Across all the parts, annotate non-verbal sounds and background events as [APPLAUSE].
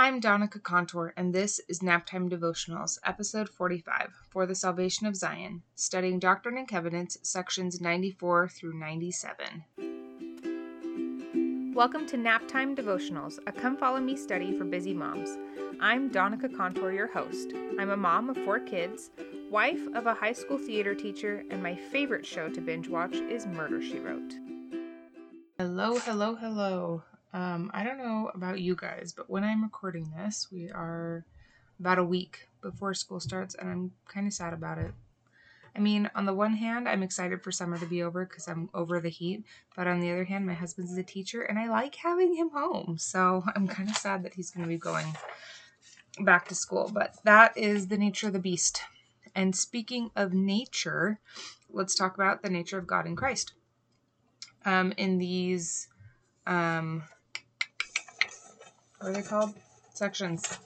I'm Donica Contour, and this is Naptime Devotionals, episode 45, for the Salvation of Zion, studying Doctrine and Covenants, sections 94 through 97. Welcome to Naptime Devotionals, a come follow me study for busy moms. I'm Donica Contour, your host. I'm a mom of four kids, wife of a high school theater teacher, and my favorite show to binge watch is Murder She Wrote. Hello, hello, hello. Um, I don't know about you guys, but when I'm recording this, we are about a week before school starts, and I'm kind of sad about it. I mean, on the one hand, I'm excited for summer to be over because I'm over the heat, but on the other hand, my husband's a teacher and I like having him home, so [LAUGHS] I'm kind of sad that he's going to be going back to school, but that is the nature of the beast. And speaking of nature, let's talk about the nature of God in Christ. Um, in these um, what are they called? Sections.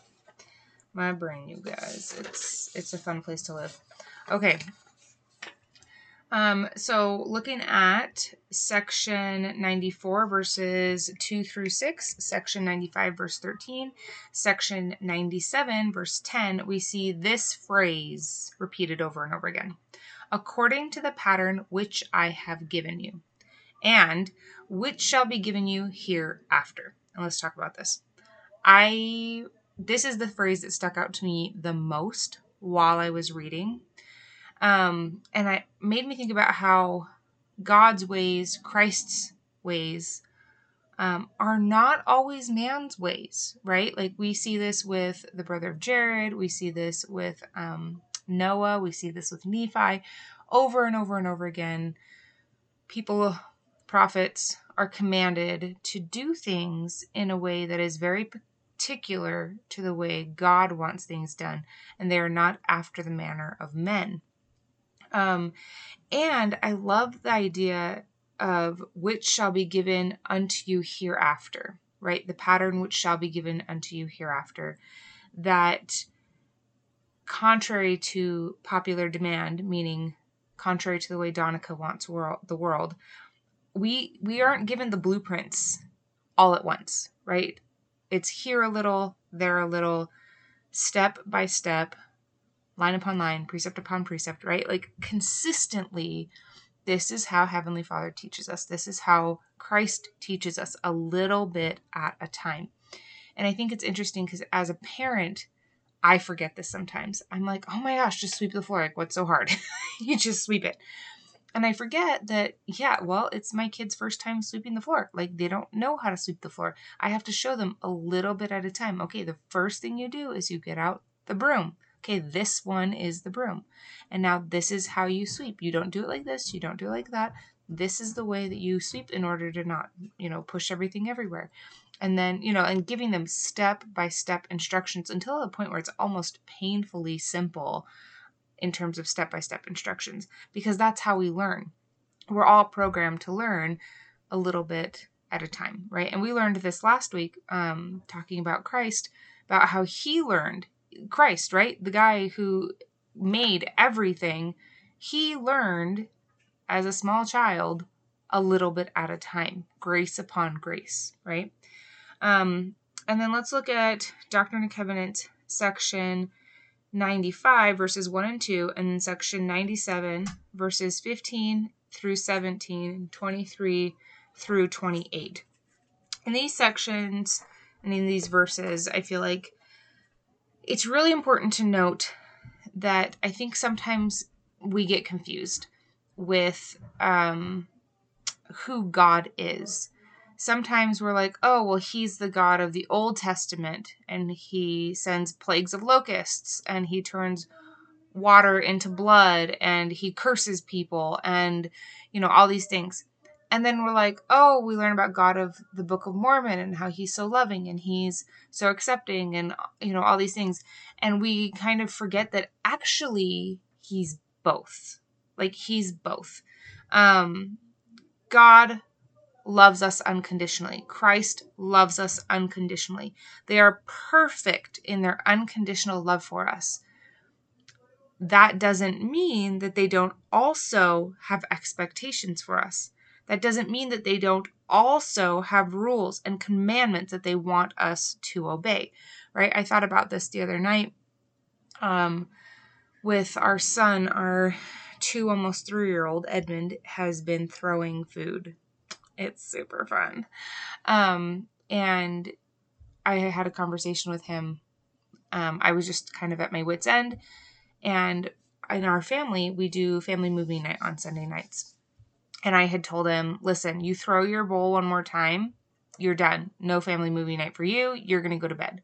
My brain, you guys. It's it's a fun place to live. Okay. Um, so looking at section 94 verses 2 through 6, section 95 verse 13, section 97 verse 10, we see this phrase repeated over and over again. According to the pattern which I have given you, and which shall be given you hereafter. And let's talk about this. I this is the phrase that stuck out to me the most while I was reading. Um, and it made me think about how God's ways, Christ's ways, um, are not always man's ways, right? Like we see this with the brother of Jared, we see this with um, Noah, we see this with Nephi, over and over and over again. People, prophets, are commanded to do things in a way that is very particular to the way God wants things done, and they are not after the manner of men. Um, and I love the idea of which shall be given unto you hereafter, right? The pattern which shall be given unto you hereafter. That, contrary to popular demand, meaning contrary to the way Donica wants world, the world, we we aren't given the blueprints all at once, right? It's here a little, there a little, step by step, line upon line, precept upon precept, right? Like consistently, this is how Heavenly Father teaches us. This is how Christ teaches us a little bit at a time. And I think it's interesting because as a parent, I forget this sometimes. I'm like, oh my gosh, just sweep the floor. Like, what's so hard? [LAUGHS] you just sweep it. And I forget that, yeah, well, it's my kid's first time sweeping the floor. Like, they don't know how to sweep the floor. I have to show them a little bit at a time. Okay, the first thing you do is you get out the broom. Okay, this one is the broom. And now this is how you sweep. You don't do it like this, you don't do it like that. This is the way that you sweep in order to not, you know, push everything everywhere. And then, you know, and giving them step by step instructions until the point where it's almost painfully simple in terms of step by step instructions because that's how we learn. We're all programmed to learn a little bit at a time, right? And we learned this last week, um, talking about Christ, about how he learned Christ, right? The guy who made everything, he learned as a small child a little bit at a time, grace upon grace, right? Um, and then let's look at Doctrine and Covenant section 95 verses 1 and 2 and section 97 verses 15 through 17 23 through 28 in these sections and in these verses i feel like it's really important to note that i think sometimes we get confused with um, who god is sometimes we're like, oh, well, he's the God of the Old Testament, and he sends plagues of locusts, and he turns water into blood, and he curses people, and, you know, all these things. And then we're like, oh, we learn about God of the Book of Mormon and how he's so loving and he's so accepting and, you know, all these things. And we kind of forget that actually he's both. Like, he's both. Um, God loves us unconditionally. Christ loves us unconditionally. They are perfect in their unconditional love for us. That doesn't mean that they don't also have expectations for us. that doesn't mean that they don't also have rules and commandments that they want us to obey, right? I thought about this the other night um, with our son, our two, almost three year old Edmund has been throwing food. It's super fun. Um, and I had a conversation with him. Um, I was just kind of at my wits' end. And in our family, we do family movie night on Sunday nights. And I had told him, listen, you throw your bowl one more time, you're done. No family movie night for you. You're going to go to bed.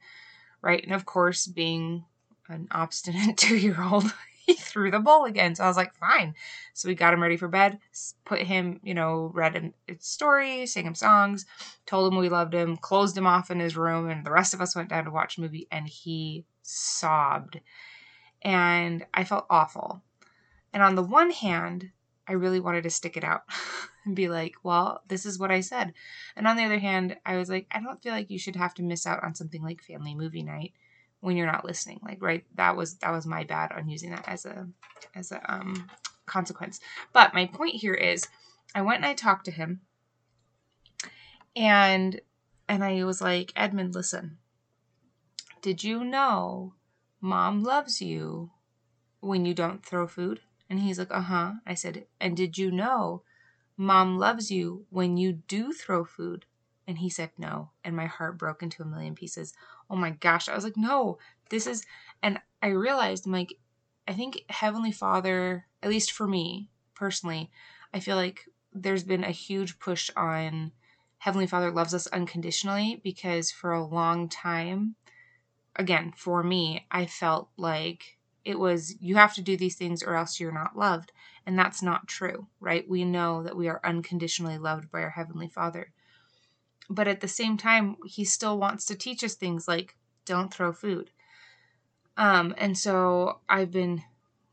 Right. And of course, being an obstinate [LAUGHS] two year old, he threw the bowl again. So I was like, fine. So we got him ready for bed, put him, you know, read him a story, sang him songs, told him we loved him, closed him off in his room, and the rest of us went down to watch a movie, and he sobbed. And I felt awful. And on the one hand, I really wanted to stick it out [LAUGHS] and be like, well, this is what I said. And on the other hand, I was like, I don't feel like you should have to miss out on something like family movie night when you're not listening like right that was that was my bad on using that as a as a um consequence. But my point here is i went and i talked to him and and i was like edmund listen. Did you know mom loves you when you don't throw food? And he's like uh-huh. I said and did you know mom loves you when you do throw food? And he said no. And my heart broke into a million pieces. Oh my gosh. I was like, no, this is. And I realized, I'm like, I think Heavenly Father, at least for me personally, I feel like there's been a huge push on Heavenly Father loves us unconditionally because for a long time, again, for me, I felt like it was you have to do these things or else you're not loved. And that's not true, right? We know that we are unconditionally loved by our Heavenly Father but at the same time he still wants to teach us things like don't throw food. Um, and so i've been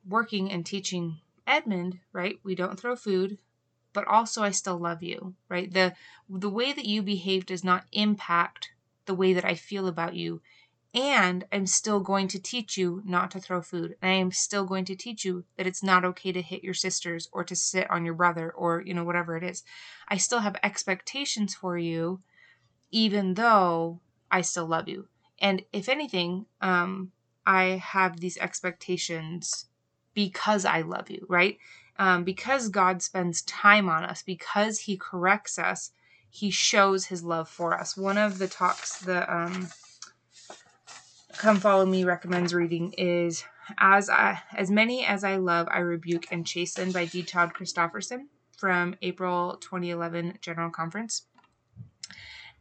working and teaching edmund right we don't throw food but also i still love you right? The the way that you behave does not impact the way that i feel about you and i'm still going to teach you not to throw food and i am still going to teach you that it's not okay to hit your sisters or to sit on your brother or you know whatever it is i still have expectations for you even though I still love you. And if anything, um, I have these expectations because I love you, right? Um, because God spends time on us, because He corrects us, He shows His love for us. One of the talks the um, Come Follow Me recommends reading is as I, as many as I love, I rebuke and chasten by D. Todd Christofferson from April 2011 General Conference.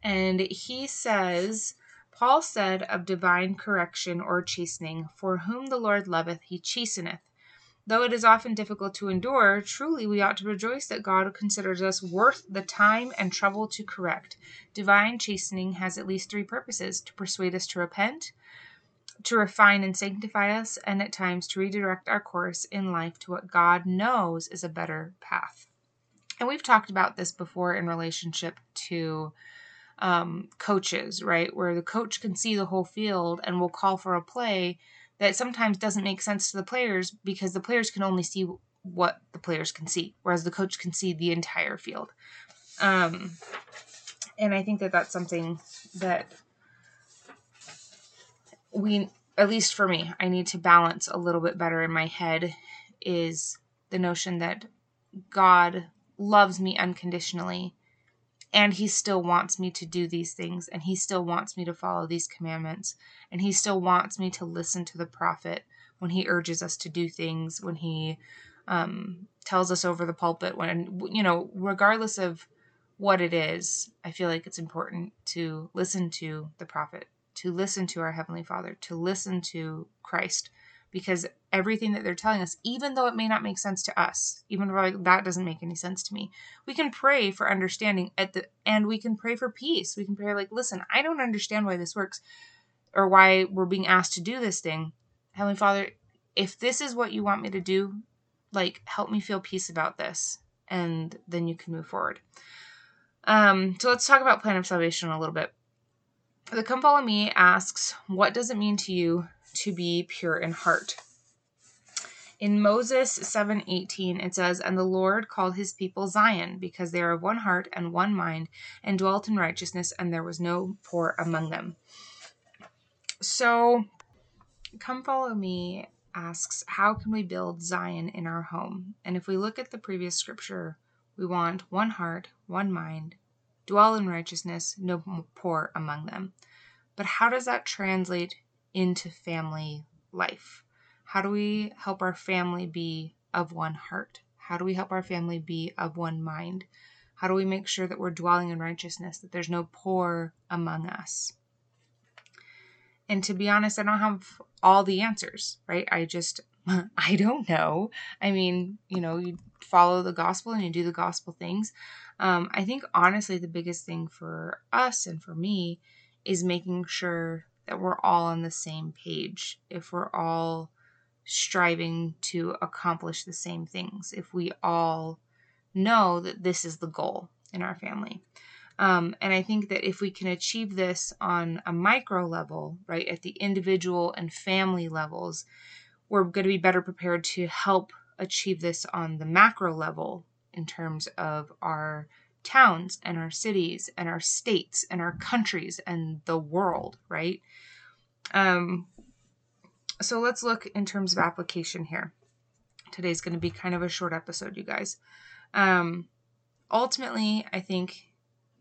And he says, Paul said of divine correction or chastening, For whom the Lord loveth, he chasteneth. Though it is often difficult to endure, truly we ought to rejoice that God considers us worth the time and trouble to correct. Divine chastening has at least three purposes to persuade us to repent, to refine and sanctify us, and at times to redirect our course in life to what God knows is a better path. And we've talked about this before in relationship to um, coaches, right? Where the coach can see the whole field and will call for a play that sometimes doesn't make sense to the players because the players can only see what the players can see, whereas the coach can see the entire field. Um, and I think that that's something that we, at least for me, I need to balance a little bit better in my head is the notion that God loves me unconditionally and he still wants me to do these things and he still wants me to follow these commandments and he still wants me to listen to the prophet when he urges us to do things when he um, tells us over the pulpit when you know regardless of what it is i feel like it's important to listen to the prophet to listen to our heavenly father to listen to christ because everything that they're telling us, even though it may not make sense to us, even though that doesn't make any sense to me, we can pray for understanding at the and we can pray for peace. We can pray like, listen, I don't understand why this works or why we're being asked to do this thing. Heavenly Father, if this is what you want me to do, like help me feel peace about this. And then you can move forward. Um, so let's talk about plan of salvation a little bit. The Come Follow Me asks, What does it mean to you to be pure in heart? In Moses 7:18 it says, "And the Lord called his people Zion, because they are of one heart and one mind, and dwelt in righteousness, and there was no poor among them." So, come follow me asks, How can we build Zion in our home? And if we look at the previous scripture, we want one heart, one mind, dwell in righteousness, no poor among them. But how does that translate into family life? How do we help our family be of one heart? How do we help our family be of one mind? How do we make sure that we're dwelling in righteousness, that there's no poor among us? And to be honest, I don't have all the answers, right? I just, [LAUGHS] I don't know. I mean, you know, you follow the gospel and you do the gospel things. Um, I think honestly, the biggest thing for us and for me is making sure that we're all on the same page. If we're all striving to accomplish the same things, if we all know that this is the goal in our family. Um, and I think that if we can achieve this on a micro level, right, at the individual and family levels, we're going to be better prepared to help achieve this on the macro level in terms of our towns and our cities and our states and our countries and the world, right? Um, so let's look in terms of application here. Today's going to be kind of a short episode, you guys. Um, ultimately, I think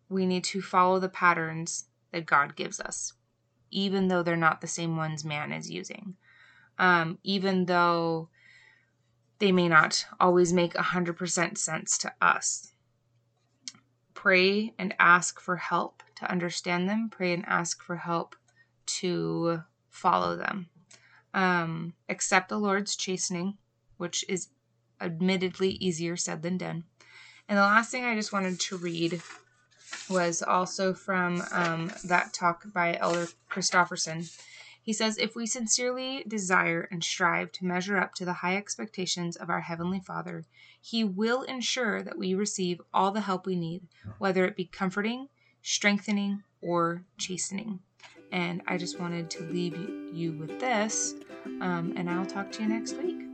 we need to follow the patterns that God gives us, even though they're not the same ones man is using. Um, even though they may not always make 100% sense to us. Pray and ask for help to understand them. Pray and ask for help to follow them. Um, accept the Lord's chastening, which is admittedly easier said than done. And the last thing I just wanted to read was also from um, that talk by Elder Christofferson. He says, If we sincerely desire and strive to measure up to the high expectations of our Heavenly Father, He will ensure that we receive all the help we need, whether it be comforting, strengthening, or chastening. And I just wanted to leave you with this, um, and I'll talk to you next week.